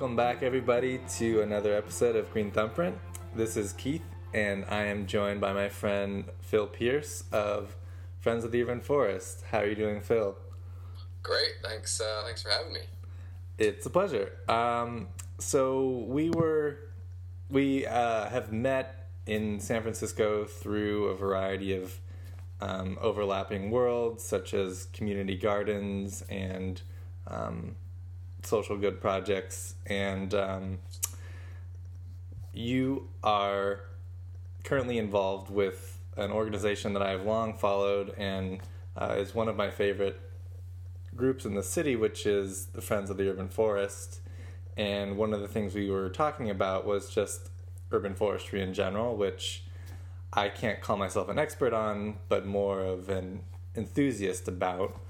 Welcome back, everybody, to another episode of Green Thumbprint. This is Keith, and I am joined by my friend Phil Pierce of Friends of the Urban Forest. How are you doing, Phil? Great. Thanks. Uh, thanks for having me. It's a pleasure. Um, so we were, we uh, have met in San Francisco through a variety of um, overlapping worlds, such as community gardens and um, social good projects. And um, you are currently involved with an organization that I have long followed and uh, is one of my favorite groups in the city, which is the Friends of the Urban Forest. And one of the things we were talking about was just urban forestry in general, which I can't call myself an expert on, but more of an enthusiast about.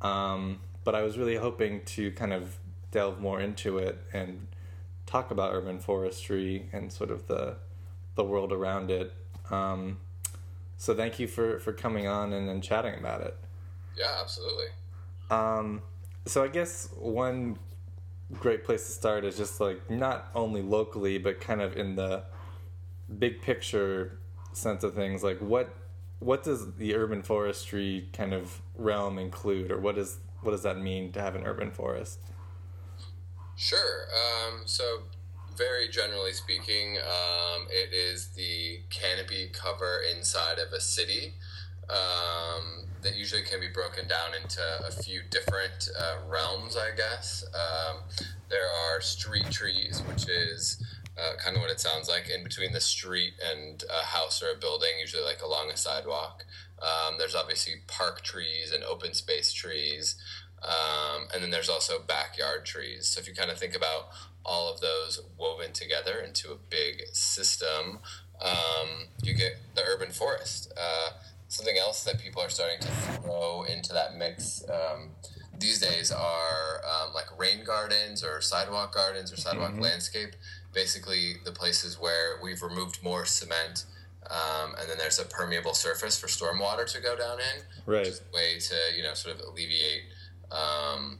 Um, but I was really hoping to kind of delve more into it and talk about urban forestry and sort of the the world around it. Um, so thank you for for coming on and, and chatting about it. Yeah, absolutely. Um, so I guess one great place to start is just like not only locally but kind of in the big picture sense of things. Like what what does the urban forestry kind of realm include, or what is what does that mean to have an urban forest? Sure. Um, so, very generally speaking, um, it is the canopy cover inside of a city um, that usually can be broken down into a few different uh, realms, I guess. Um, there are street trees, which is uh, kind of what it sounds like in between the street and a house or a building, usually like along a sidewalk. Um, there's obviously park trees and open space trees. Um, and then there's also backyard trees. So if you kind of think about all of those woven together into a big system, um, you get the urban forest. Uh, something else that people are starting to throw into that mix um, these days are um, like rain gardens or sidewalk gardens or sidewalk mm-hmm. landscape. Basically, the places where we've removed more cement. Um, and then there's a permeable surface for stormwater to go down in, right. which is a way to you know sort of alleviate um,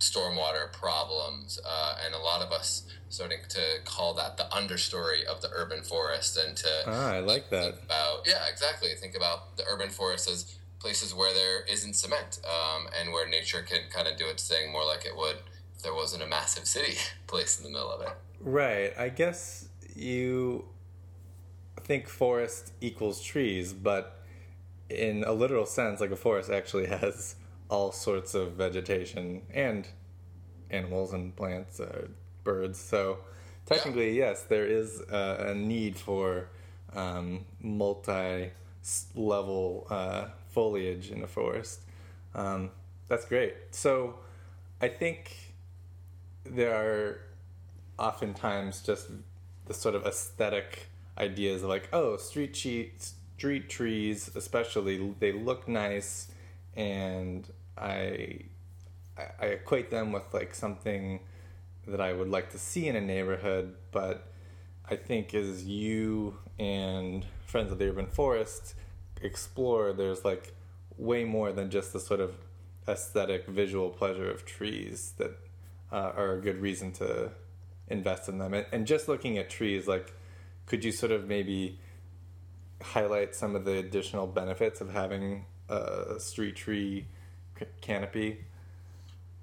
stormwater problems, uh, and a lot of us starting to call that the understory of the urban forest, and to ah, I like that. about yeah, exactly. Think about the urban forest as places where there isn't cement, um, and where nature can kind of do its thing more like it would if there wasn't a massive city placed in the middle of it. Right. I guess you think forest equals trees, but in a literal sense, like a forest actually has all sorts of vegetation and animals and plants, uh, birds. So technically, yeah. yes, there is uh, a need for um, multi-level uh, foliage in a forest. Um, that's great. So I think there are oftentimes just the sort of aesthetic ideas of like, oh, street trees, street trees, especially, they look nice and I I equate them with like something that I would like to see in a neighborhood, but I think as you and Friends of the Urban Forest explore, there's like way more than just the sort of aesthetic visual pleasure of trees that uh, are a good reason to invest in them. And, and just looking at trees, like, could you sort of maybe highlight some of the additional benefits of having a street tree canopy?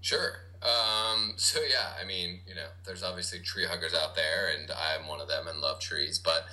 Sure. Um, so yeah, I mean, you know, there's obviously tree huggers out there, and I'm one of them and love trees. But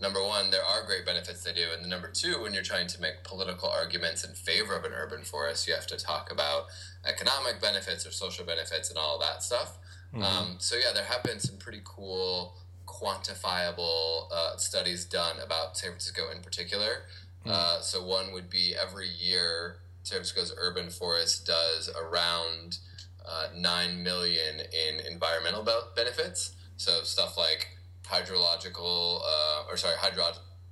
number one, there are great benefits they do, and the number two, when you're trying to make political arguments in favor of an urban forest, you have to talk about economic benefits or social benefits and all that stuff. Mm-hmm. Um, so yeah, there have been some pretty cool quantifiable uh, studies done about San Francisco in particular. Mm-hmm. Uh, so one would be every year San Francisco's urban forest does around uh, nine million in environmental be- benefits. So stuff like hydrological, uh, or sorry, hydro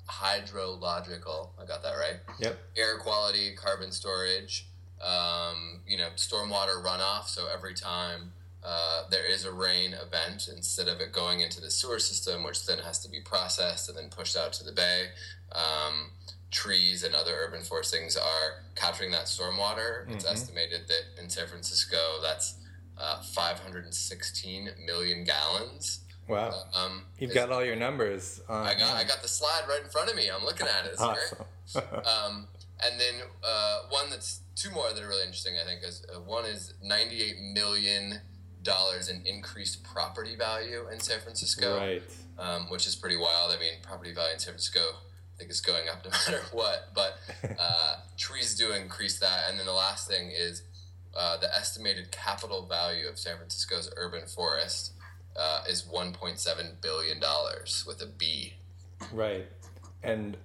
hydrological. I got that right. Yep. Air quality, carbon storage. Um, you know, stormwater runoff. So every time uh, there is a rain event, instead of it going into the sewer system, which then has to be processed and then pushed out to the bay. Um, trees and other urban forestings are capturing that stormwater. Mm-hmm. It's estimated that in San Francisco, that's uh, 516 million gallons. Wow. Uh, um, You've got all your numbers. I got I got the slide right in front of me. I'm looking at it. Awesome. Um, and then uh, one that's two more that are really interesting. I think is uh, one is 98 million dollars in increased property value in San Francisco, right. um, which is pretty wild. I mean, property value in San Francisco, I think is going up no matter what. But uh, trees do increase that. And then the last thing is uh, the estimated capital value of San Francisco's urban forest uh, is 1.7 billion dollars with a B. Right. And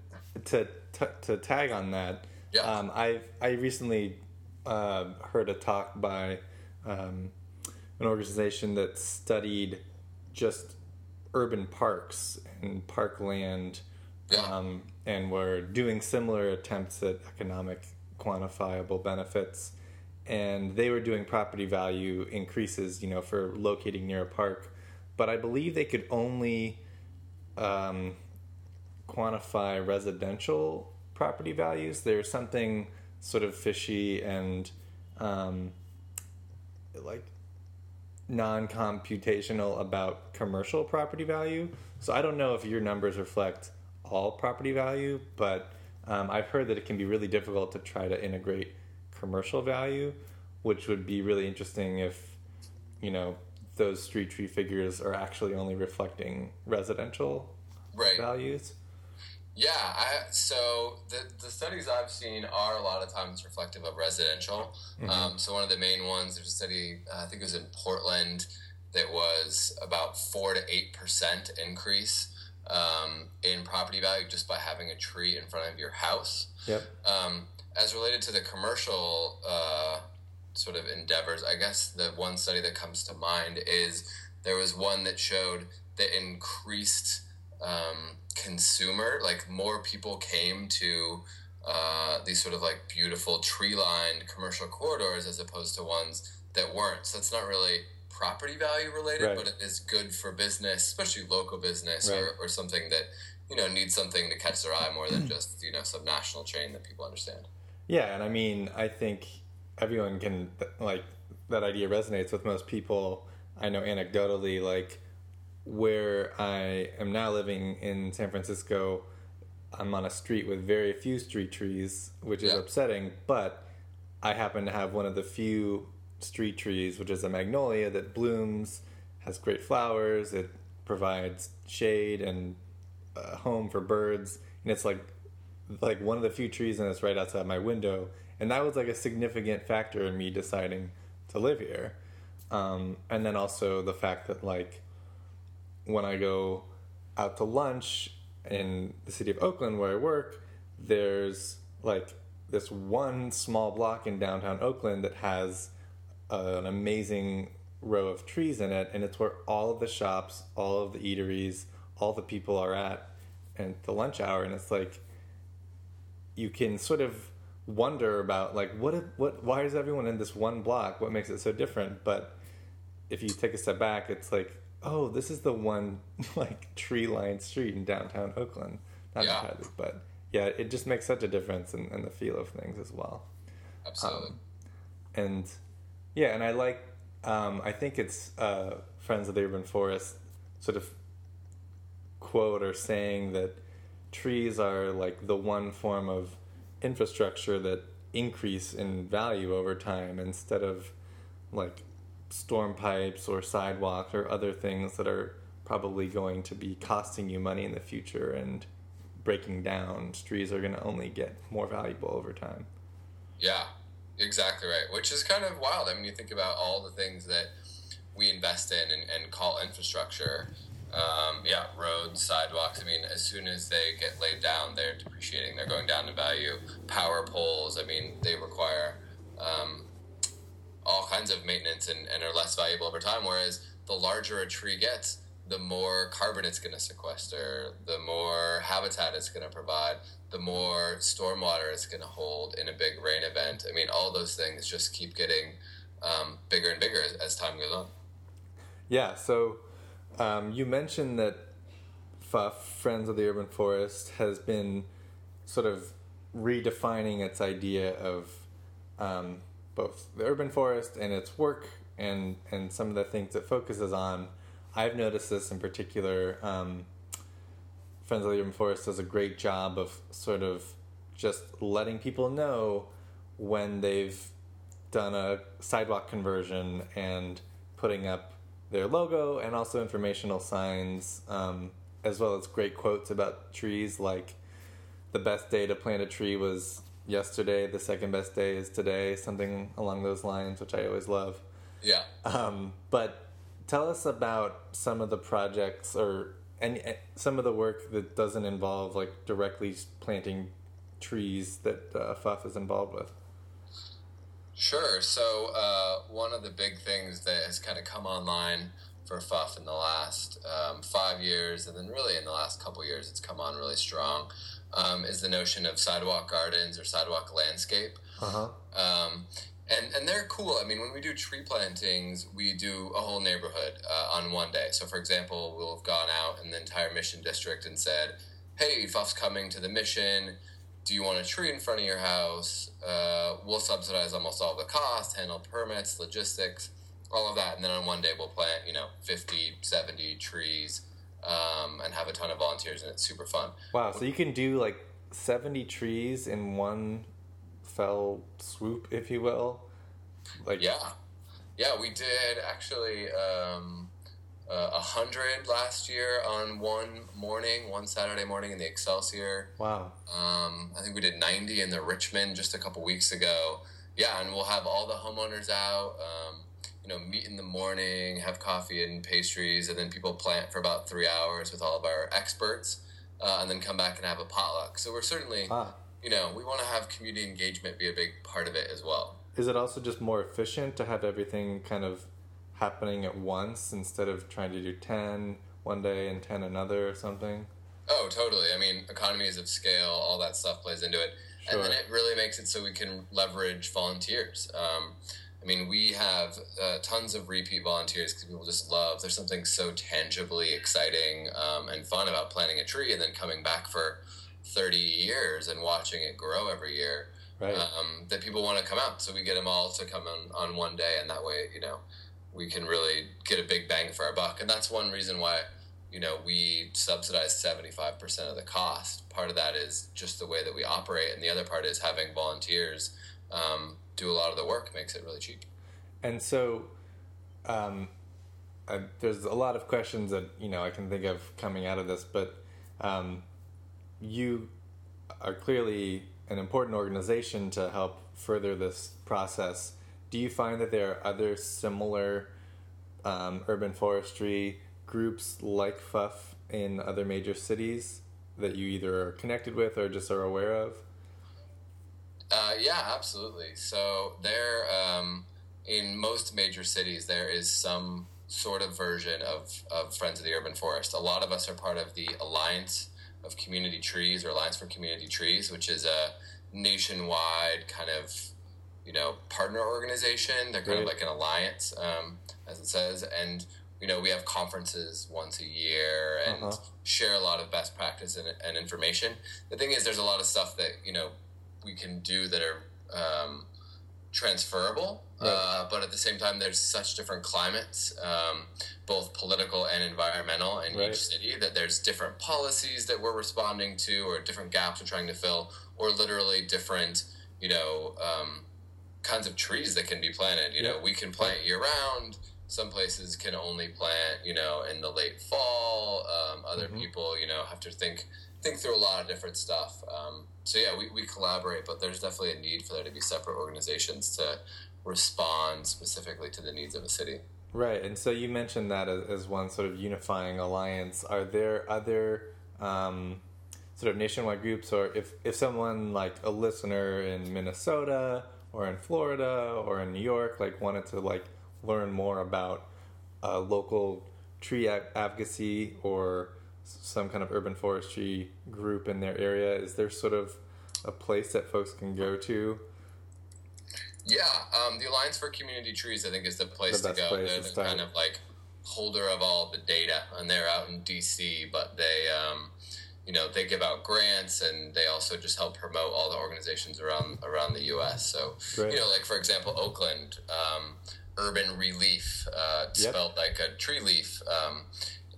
to t- to tag on that, Yeah. um, I I recently uh, heard a talk by um, an organization that studied just urban parks and parkland, Yeah. um, and were doing similar attempts at economic quantifiable benefits. And they were doing property value increases, you know, for locating near a park. But I believe they could only um, quantify residential property values. There's something sort of fishy and um, like non-computational about commercial property value. So I don't know if your numbers reflect all property value, but um, I've heard that it can be really difficult to try to integrate commercial value, which would be really interesting if you know those street tree figures are actually only reflecting residential Right. values. Yeah, I, so the, the studies I've seen are a lot of times reflective of residential. Um, so one of the main ones, there's a study, uh, I think it was in Portland, that was about four to eight percent increase um, in property value just by having a tree in front of your house. Yep. Um, as related to the commercial uh, sort of endeavors, I guess the one study that comes to mind is there was one that showed that increased um, consumer, like more people came to uh, these sort of like beautiful tree lined commercial corridors as opposed to ones that weren't. So it's not really property value related, Right. but it is good for business, especially local business Right. or, or something that you know needs something to catch their eye more than just you know some national chain that people understand. Yeah, and I mean, I think everyone can like that idea resonates with most people. I know anecdotally, like where I am now living in San Francisco, I'm on a street with very few street trees, which is Yeah. upsetting. But I happen to have one of the few street trees, which is a magnolia that blooms, has great flowers. It provides shade and a home for birds, and it's like like one of the few trees and it's right outside my window and that was like a significant factor in me deciding to live here um, and then also the fact that like when i go out to lunch in the city of oakland where i work there's like this one small block in downtown oakland that has Uh, an amazing row of trees in it and it's where all of the shops all of the eateries all the people are at and the lunch hour and it's like you can sort of wonder about like what if, what why is everyone in this one block what makes it so different but if you take a step back it's like oh this is the one like tree lined street in downtown oakland not Yeah. entirely but yeah it just makes such a difference in, in the feel of things as well Absolutely. Um, and yeah and i like um, i think it's uh, friends of the urban forest sort of quote or saying that trees are like the one form of infrastructure that increase in value over time instead of like storm pipes or sidewalks or other things that are probably going to be costing you money in the future and breaking down. Trees are going to only get more valuable over time. Yeah, exactly right. Which is kind of wild. I mean, you think about all the things that we invest in and, and call infrastructure. Um, yeah, roads, sidewalks. I mean, as soon as they get laid down, they're depreciating. They're going down in value. Power poles. I mean, they require um, all kinds of maintenance and, and are less valuable over time. Whereas the larger a tree gets, the more carbon it's going to sequester, the more habitat it's going to provide, the more stormwater it's going to hold in a big rain event. I mean, all those things just keep getting um, bigger and bigger as, as time goes on. Yeah, so um, you mentioned that FUF, Friends of the Urban Forest, has been sort of redefining its idea of um, both the urban forest and its work and and some of the things it focuses on. I've noticed this in particular. Um, Friends of the Urban Forest does a great job of sort of just letting people know when they've done a sidewalk conversion and putting up their logo and also informational signs, um, as well as great quotes about trees like the best day to plant a tree was yesterday, the second best day is today, something along those lines, which I always love. Yeah. Um, but tell us about some of the projects or and some of the work that doesn't involve like directly planting trees that uh, FUF is involved with. Sure. So uh, one of the big things that has kind of come online for FUF in the last um, five years, and then really in the last couple years, it's come on really strong, um, is the notion of sidewalk gardens or sidewalk landscape. Uh-huh. Um, and and they're cool. I mean, when we do tree plantings, we do a whole neighborhood uh, on one day. So, for example, we'll have gone out in the entire Mission District and said, "Hey, Fuff's coming to the Mission. Do you want a tree in front of your house? Uh, we'll subsidize almost all the cost, handle permits, logistics, all of that. And then on one day, we'll plant, you know, 50, 70 trees um, and have a ton of volunteers, and it's super fun. Wow. So you can do like 70 trees in one fell swoop, if you will. Like yeah, yeah, we did actually um, uh, a hundred last year on one morning, one Saturday morning in the Excelsior. Wow. Um, I think we did ninety in the Richmond just a couple weeks ago. Yeah, and we'll have all the homeowners out. Um, you know, meet in the morning, have coffee and pastries, and then people plant for about three hours with all of our experts, uh, and then come back and have a potluck. So we're certainly. Ah you know, we want to have community engagement be a big part of it as well. Is it also just more efficient to have everything kind of happening at once instead of trying to do 10 one day and 10 another or something? Oh, totally. I mean, economies of scale, all that stuff plays into it. Sure. And then it really makes it so we can leverage volunteers. Um, I mean, we have uh, tons of repeat volunteers because people just love. There's something so tangibly exciting um, and fun about planting a tree and then coming back for 30 years and watching it grow every year right. um, that people want to come out. So we get them all to come on, on one day, and that way, you know, we can really get a big bang for our buck. And that's one reason why, you know, we subsidize 75% of the cost. Part of that is just the way that we operate, and the other part is having volunteers um, do a lot of the work makes it really cheap. And so, um, uh, there's a lot of questions that you know I can think of coming out of this, but um, you are clearly an important organization to help further this process. Do you find that there are other similar um, urban forestry groups like FUF in other major cities that you either are connected with or just are aware of? Uh, yeah, absolutely. So there, um, in most major cities, there is some sort of version of, of Friends of the Urban Forest. A lot of us are part of the Alliance of Community Trees or Alliance for Community Trees, which is a nationwide kind of you know partner organization. They're kind right. of like an alliance, um, as it says, and you know we have conferences once a year and uh-huh. share a lot of best practice and, and, information. The thing is, there's a lot of stuff that you know we can do that are um, transferable, right. uh, but at the same time, there's such different climates, um, both political and environmental, in right. each city that there's different policies that we're responding to, or different gaps we're trying to fill, or literally different, you know, um, kinds of trees that can be planted. You know, we can plant year round. Some places can only plant, you know, in the late fall. Um, other mm-hmm. people, you know, have to think think through a lot of different stuff. Um, so yeah, we, we collaborate, but there's definitely a need for there to be separate organizations to respond specifically to the needs of a city. Right, and so you mentioned that as, one sort of unifying alliance. Are there other um, sort of nationwide groups, or if if someone like a listener in Minnesota or in Florida or in New York, like wanted to like learn more about local tree advocacy or some kind of urban forestry group in their area, is there sort of a place that folks can go to? Yeah, um, the Alliance for Community Trees, I think, is the place the to go. Place they're the kind of like holder of all the data, and they're out in DC, but they, um, you know, they give out grants, and they also just help promote all the organizations around around the U.S. So, Great. you know, like for example, Oakland. Um, Urban Releaf, uh, Yep. spelled like a tree leaf, um,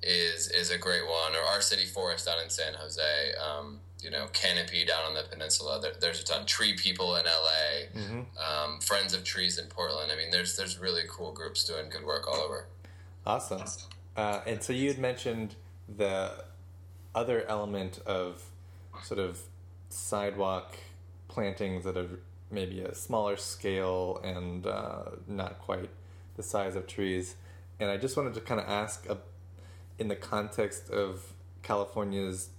is is a great one. Or our city forest down in San Jose. Um, you know, Canopy down on the peninsula. There, there's a ton. TreePeople in LA. Mhm. Um, Friends of Trees in Portland. I mean, there's there's really cool groups doing good work all over. Awesome. Uh, and so you had mentioned the other element of sort of sidewalk plantings that are maybe a smaller scale and uh, not quite the size of trees. And I just wanted to kind of ask, uh, in the context of California's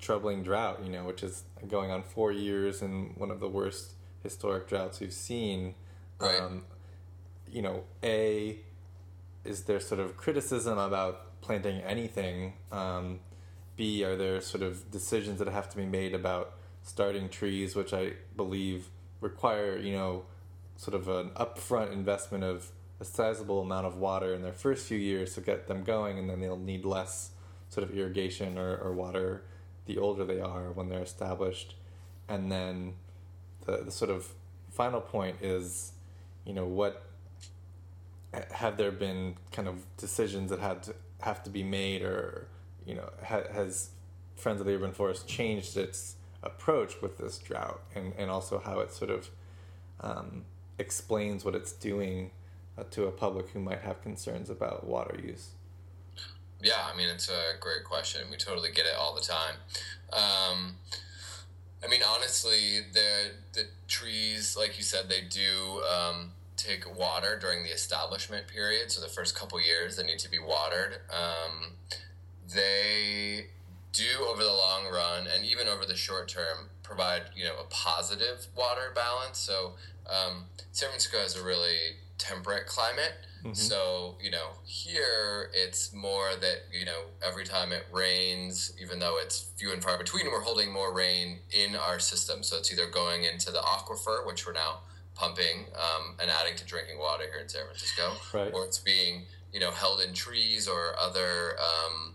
troubling drought, you know, which is going on four years and one of the worst historic droughts we've seen. Right. Um, you know, a is there sort of criticism about planting anything? Um, B, are there sort of decisions that have to be made about starting trees, which I believe require, you know, sort of an upfront investment of a sizable amount of water in their first few years to get them going, and then they'll need less sort of irrigation or, or water the older they are when they're established. And then the, the sort of final point is, you know, what have there been kind of decisions that had to have to be made or you know ha- has friends of the urban forest changed its approach with this drought and, and also how it sort of um, explains what it's doing to a public who might have concerns about water use Yeah, I mean it's a great question. We totally get it all the time. Um, I mean, honestly, the the trees, like you said, they do um, take water during the establishment period. So the first couple years, they need to be watered. Um, they do over the long run and even over the short term provide you know a positive water balance. So um, San Francisco has a really temperate climate. So, you know, here it's more that, you know, every time it rains, even though it's few and far between, we're holding more rain in our system. So it's either going into the aquifer, which we're now pumping um, and adding to drinking water here in San Francisco, Right. or it's being, you know, held in trees or other um,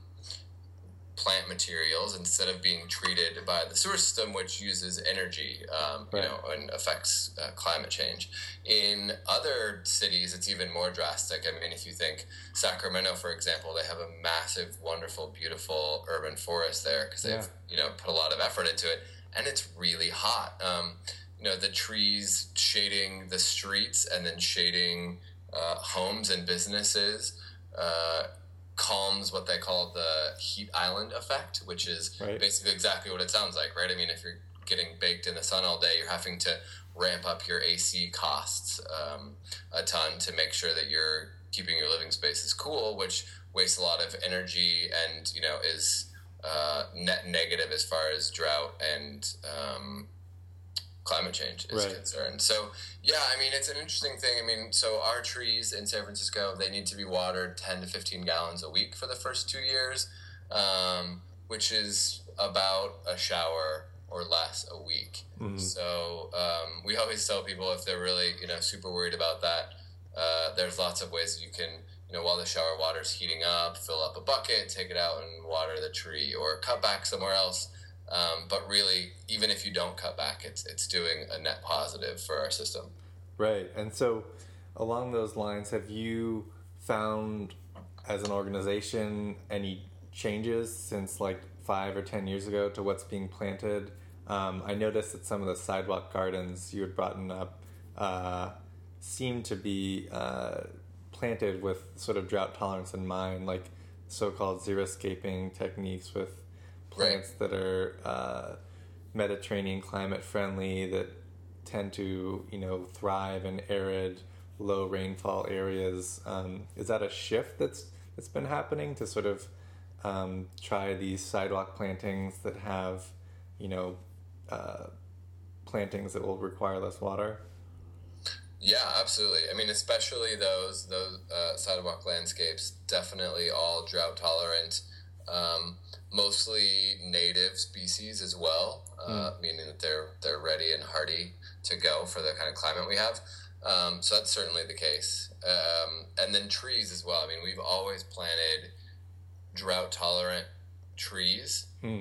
plant materials instead of being treated by the sewer system, which uses energy, um, Right. you know, and affects uh, climate change. In other cities, it's even more drastic. I mean, if you think Sacramento, for example, they have a massive, wonderful, beautiful urban forest there because they've, Yeah. you know, put a lot of effort into it, and it's really hot. Um, you know, the trees shading the streets and then shading uh, homes and businesses. Uh, calms what they call the heat island effect, which is Right. basically exactly what it sounds like, right? I mean, if you're getting baked in the sun all day, you're having to ramp up your AC costs um, a ton to make sure that you're keeping your living spaces cool, which wastes a lot of energy and you know is uh, net negative as far as drought and um, climate change is Right. concerned. So yeah, I mean it's an interesting thing. I mean, so our trees in San Francisco they need to be watered ten to fifteen gallons a week for the first two years, um, which is about a shower or less a week. Mhm. So um, we always tell people if they're really you know super worried about that, uh, there's lots of ways you can. You know, while the shower water's heating up, fill up a bucket, take it out and water the tree, or cut back somewhere else. Um, but really, even if you don't cut back, it's it's doing a net positive for our system. Right. And so, along those lines, have you found as an organization any changes since like five or ten years ago to what's being planted? Um, I noticed that some of the sidewalk gardens you had brought up uh, seem to be uh, planted with sort of drought tolerance in mind, like so called xeriscaping techniques with plants that are uh, Mediterranean climate friendly that tend to you know thrive in arid, low rainfall areas. Um, is that a shift that's that's been happening to sort of um, try these sidewalk plantings that have you know uh, plantings that will require less water? Yeah, absolutely. I mean, especially those those uh, sidewalk landscapes, definitely all drought tolerant. Um, mostly native species as well, uh, meaning that they're they're ready and hardy to go for the kind of climate we have. Um, so that's certainly the case. Um, and then trees as well. I mean, we've always planted drought tolerant trees. Hmm.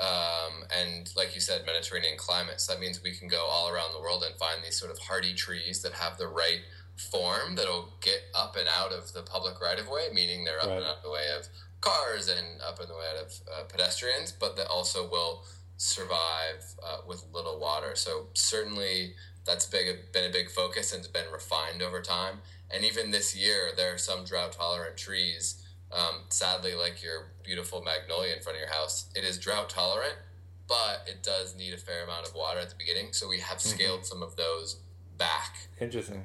Um, and like you said, Mediterranean climates. That means we can go all around the world and find these sort of hardy trees that have the right form that'll get up and out of the public right of way, meaning they're up Right. and out of the way of cars and up in the way of uh, pedestrians, but that also will survive uh, with little water. So certainly that's big been a big focus and it's been refined over time. And even this year, there are some drought tolerant trees. Um, sadly, like your beautiful magnolia in front of your house, it is drought tolerant, but it does need a fair amount of water at the beginning. So we have scaled some of those back Interesting.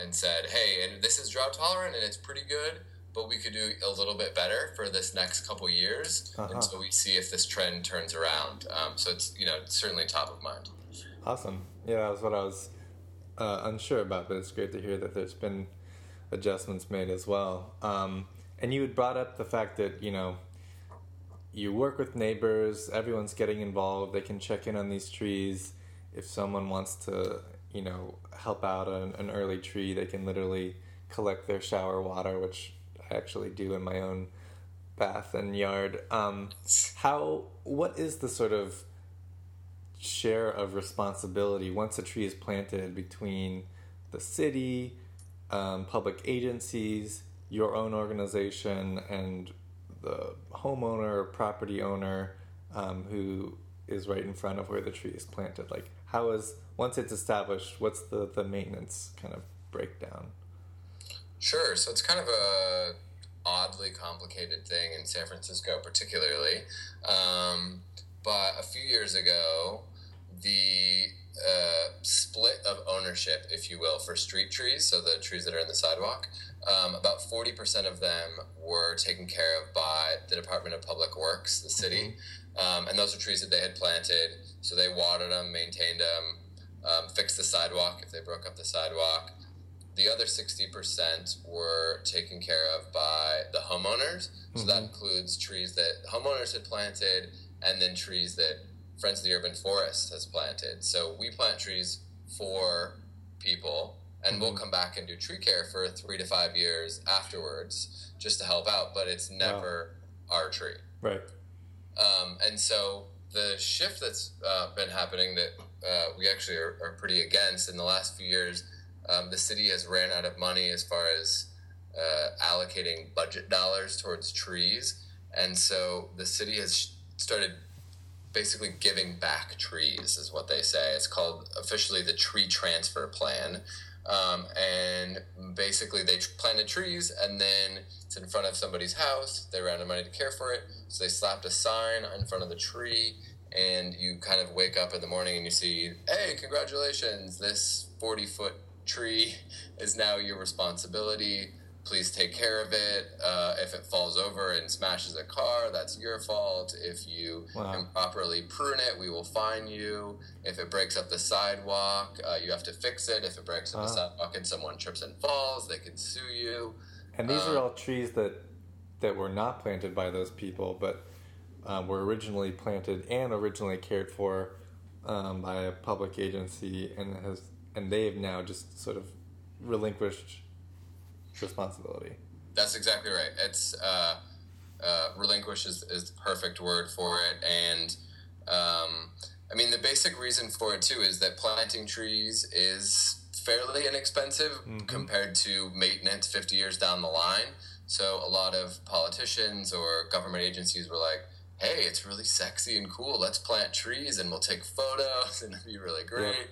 and said, hey, and this is drought tolerant and it's pretty good, but we could do a little bit better for this next couple years Uh-huh. until we see if this trend turns around. Um, so it's you know certainly top of mind. Awesome. Yeah, that was what I was uh, unsure about, but it's great to hear that there's been adjustments made as well. Um, and you had brought up the fact that, you know, you work with neighbors, everyone's getting involved, they can check in on these trees. If someone wants to, you know, help out an, an early tree, they can literally collect their shower water, which actually do in my own bath and yard. Um, how, what is the sort of share of responsibility once a tree is planted between the city, um, public agencies, your own organization, and the homeowner or property owner um, who is right in front of where the tree is planted? Like, how is once it's established, what's the, the maintenance kind of breakdown? Sure. So it's kind of a oddly complicated thing in San Francisco, particularly. Um, but a few years ago, the uh, split of ownership, if you will, for street trees, so the trees that are in the sidewalk, um, about 40% of them were taken care of by the Department of Public Works, the city. Um, and those are trees that they had planted. So they watered them, maintained them, um, fixed the sidewalk if they broke up the sidewalk. The other 60% were taken care of by the homeowners. So that includes trees that homeowners had planted and then trees that Friends of the Urban Forest has planted. So we plant trees for people and we'll come back and do tree care for three to five years afterwards just to help out, but it's never our tree. Right. Um, and so the shift that's uh, been happening that uh, we actually are, are pretty against in the last few years, um, the city has ran out of money as far as uh, allocating budget dollars towards trees. And so the city has started basically giving back trees, is what they say. It's called officially the Tree Transfer Plan. Um, and basically, they planted trees, and then it's in front of somebody's house. They ran out of money to care for it, so they slapped a sign in front of the tree. And you kind of wake up in the morning and you see, hey, congratulations, this 40 foot tree is now your responsibility. Please take care of it. Uh, if it falls over and smashes a car, that's your fault. If you Wow. improperly prune it, we will fine you. If it breaks up the sidewalk, uh, you have to fix it. If it breaks up the Ah. sidewalk and someone trips and falls, they can sue you. And these Um, are all trees that that were not planted by those people, but um, were originally planted and originally cared for um, by a public agency, and has and they have now just sort of relinquished responsibility. That's exactly right. It's uh, uh, relinquish is, is the perfect word for it, and um, I mean the basic reason for it too is that planting trees is fairly inexpensive compared to maintenance 50 years down the line. So a lot of politicians or government agencies were like, "Hey, it's really sexy and cool. Let's plant trees and we'll take photos and it'll be really great."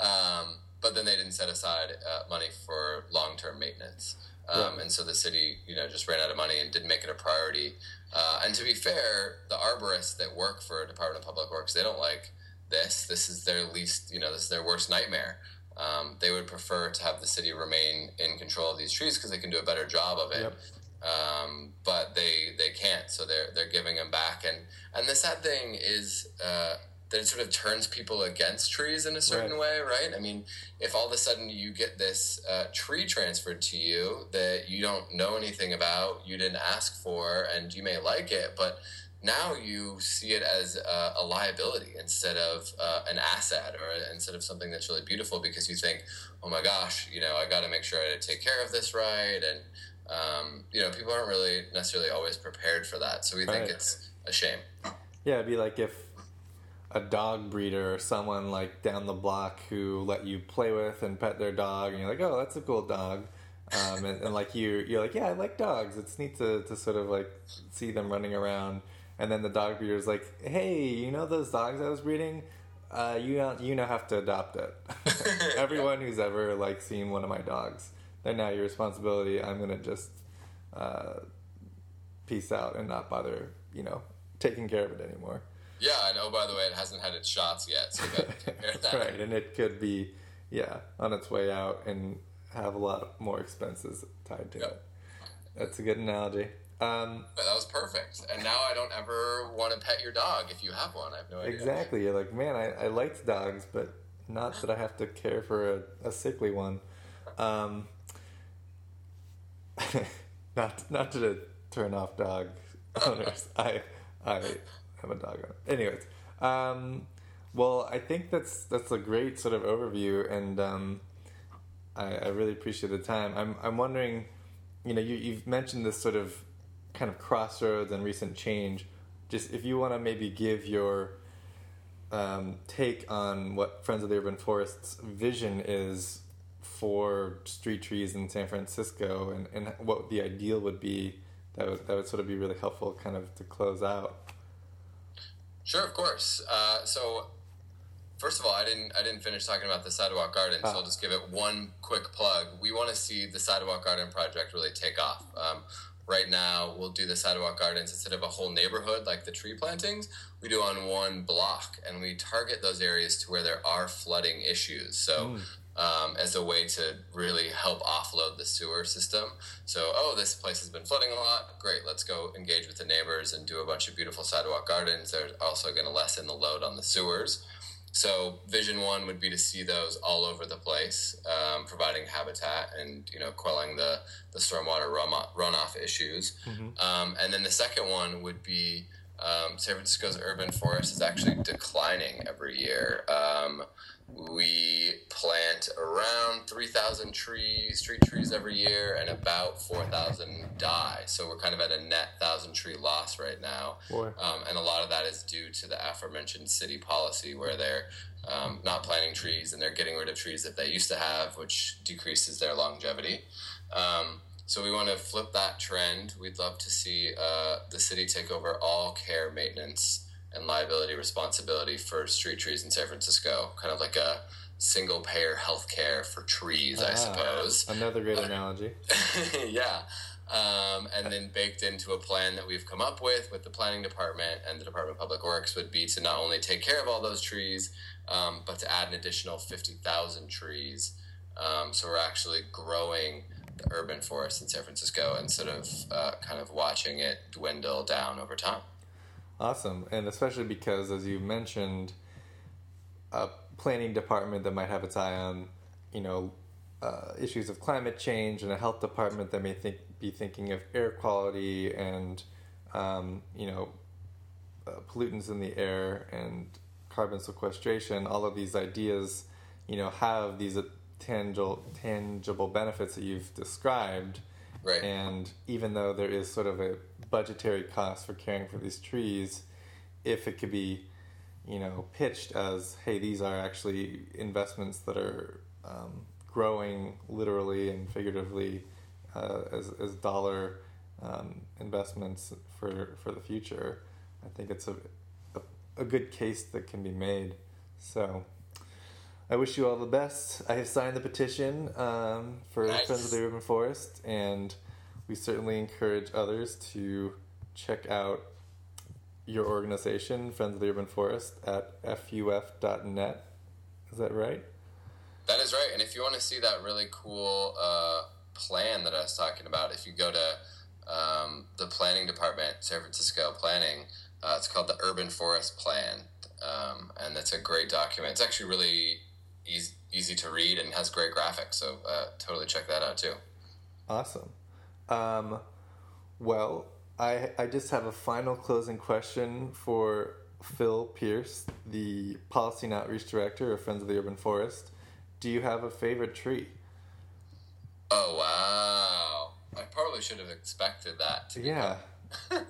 Um, but then they didn't set aside uh, money for long-term maintenance. Um. And so the city, you know, just ran out of money and didn't make it a priority. Uh, and to be fair, the arborists that work for Department of Public Works, they don't like this. This is their least, you know, this is their worst nightmare. Um, they would prefer to have the city remain in control of these trees because they can do a better job of it. Yep. Um, but they they can't, so they're they're giving them back. And and the sad thing is uh, that it sort of turns people against trees in a certain Right. way, right? I mean, if all of a sudden you get this uh, tree transferred to you that you don't know anything about, you didn't ask for, and you may like it, but now you see it as a, a liability instead of uh, an asset or instead of something that's really beautiful because you think, oh my gosh, you know, I got to make sure I take care of this right. And, um, you know, people aren't really necessarily always prepared for that. So we think Right. it's a shame. Yeah, it'd be like if a dog breeder or someone like down the block who let you play with and pet their dog, and you're like, oh, that's a cool dog. Um, and, and like you, you're like, yeah, I like dogs. It's neat to, to sort of like see them running around. And then the dog breeder's like, hey, you know those dogs I was breeding? Uh, you don't, you now have to adopt it. Everyone who's ever like seen one of my dogs, they're now your responsibility. I'm gonna just uh, peace out and not bother, you know, taking care of it anymore. Yeah, and oh, by the way, it hasn't had its shots yet, so that right, and it could be, yeah, on its way out and have a lot more expenses tied to yep. it. That's a good analogy. Um, but that was perfect. And now I don't ever want to pet your dog if you have one. I have no idea. Exactly. You're like, man, I, I liked dogs, but not that I have to care for a, a sickly one. Um, not not to turn off dog owners. I I have a dog owner. Anyways, um, well, I think that's that's a great sort of overview, and um, I, I really appreciate the time. I'm I'm wondering, you know, you you've mentioned this sort of kind of crossroads and recent change. Just if you want to maybe give your um, take on what Friends of the Urban Forest's vision is for street trees in San Francisco and, and what the ideal would be, that would, that would sort of be really helpful kind of to close out. Sure, of course. Uh, so First of all, I didn't I didn't finish talking about the sidewalk garden, so I'll ah. just give it one quick plug. We want to see the sidewalk garden project really take off. Um, right now, we'll do the sidewalk gardens instead of a whole neighborhood like the tree plantings. We do on one block, and we target those areas to where there are flooding issues. So. Mm. Um, as a way to really help offload the sewer system. So, oh, this place has been flooding a lot. Great, let's go engage with the neighbors and do a bunch of beautiful sidewalk gardens. They're also going to lessen the load on the sewers. So vision one would be to see those all over the place, um, providing habitat and you know quelling the the stormwater runoff runoff issues. Mm-hmm. Um, and then the second one would be um, San Francisco's urban forest is actually declining every year. Um, we plant around 3,000 trees, street trees every year, and about 4,000 die. So we're kind of at a net 1,000 tree loss right now. Um, and a lot of that is due to the aforementioned city policy where they're um, not planting trees and they're getting rid of trees that they used to have, which decreases their longevity. Um, so we want to flip that trend. We'd love to see uh, the city take over all care, maintenance, and liability responsibility for street trees in San Francisco, kind of like a single payer health care for trees, ah, I suppose. Another great uh, analogy. yeah. Um, and then baked into a plan that we've come up with with the planning department and the Department of Public Works would be to not only take care of all those trees, um, but to add an additional 50,000 trees. Um, so we're actually growing the urban forest in San Francisco instead of uh, kind of watching it dwindle down over time. Awesome, and especially because, as you mentioned, a planning department that might have its eye on, you know, uh, issues of climate change, and a health department that may think be thinking of air quality and, um, you know, uh, pollutants in the air and carbon sequestration. All of these ideas, you know, have these tangible tangible benefits that you've described. Right. And even though there is sort of a budgetary cost for caring for these trees if it could be you know pitched as hey these are actually investments that are um, growing literally and figuratively uh, as, as dollar um, investments for for the future I think it's a, a, a good case that can be made so I wish you all the best. I have signed the petition um, for nice. Friends of the Urban Forest, and we certainly encourage others to check out your organization, Friends of the Urban Forest, at fuf.net. Is that right? That is right. And if you want to see that really cool uh, plan that I was talking about, if you go to um, the planning department, San Francisco Planning, uh, it's called the Urban Forest Plan. Um, and it's a great document. It's actually really easy, easy to read and has great graphics. So uh, totally check that out too. Awesome. Um, well, I I just have a final closing question for Phil Pierce, the Policy and Outreach Director of Friends of the Urban Forest. Do you have a favorite tree? Oh wow! I probably should have expected that. yeah. um,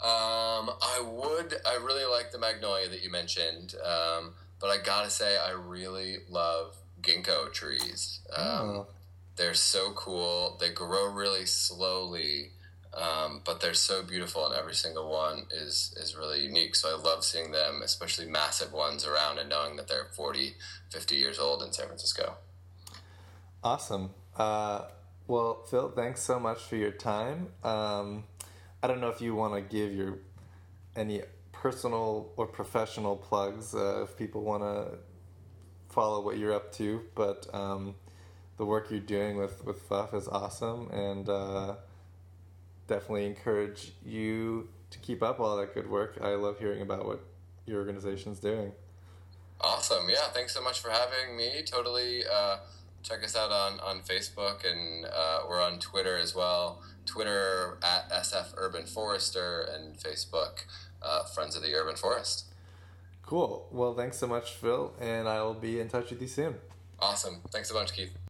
I would. I really like the magnolia that you mentioned, um, but I gotta say, I really love ginkgo trees. Um, Oh. They're so cool. They grow really slowly, um, but they're so beautiful, and every single one is is really unique. So I love seeing them, especially massive ones around, and knowing that they're 40, 50 years old in San Francisco. Awesome. Uh, well, Phil, thanks so much for your time. Um, I don't know if you want to give your any personal or professional plugs uh, if people want to follow what you're up to, but um, the work you're doing with with FUF is awesome, and uh, definitely encourage you to keep up all that good work. I love hearing about what your organization's doing. Awesome. Yeah. Thanks so much for having me. Totally. Uh, check us out on, on Facebook and uh, we're on Twitter as well. Twitter at SF Urban Forester and Facebook uh, Friends of the Urban Forest. Cool. Well, thanks so much, Phil, and I'll be in touch with you soon. Awesome. Thanks a bunch, Keith.